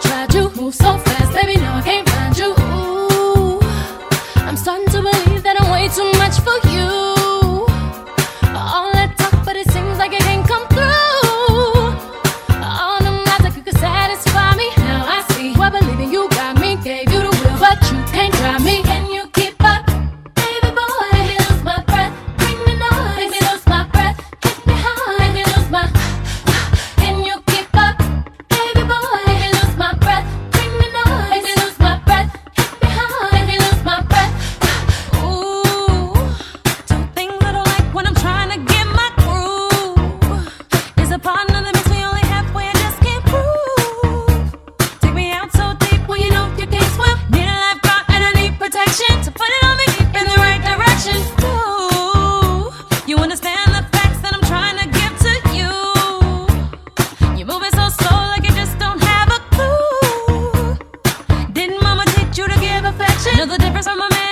tried you. Move so fast, baby, now I can't find you. Ooh, I'm starting to believe that I'm way too much for you. All that talk, but it seems like it can't come through. All them lies that you could satisfy me. Now I see why believing you got me, gave you the will, but you can't drive me. Know the difference from a man.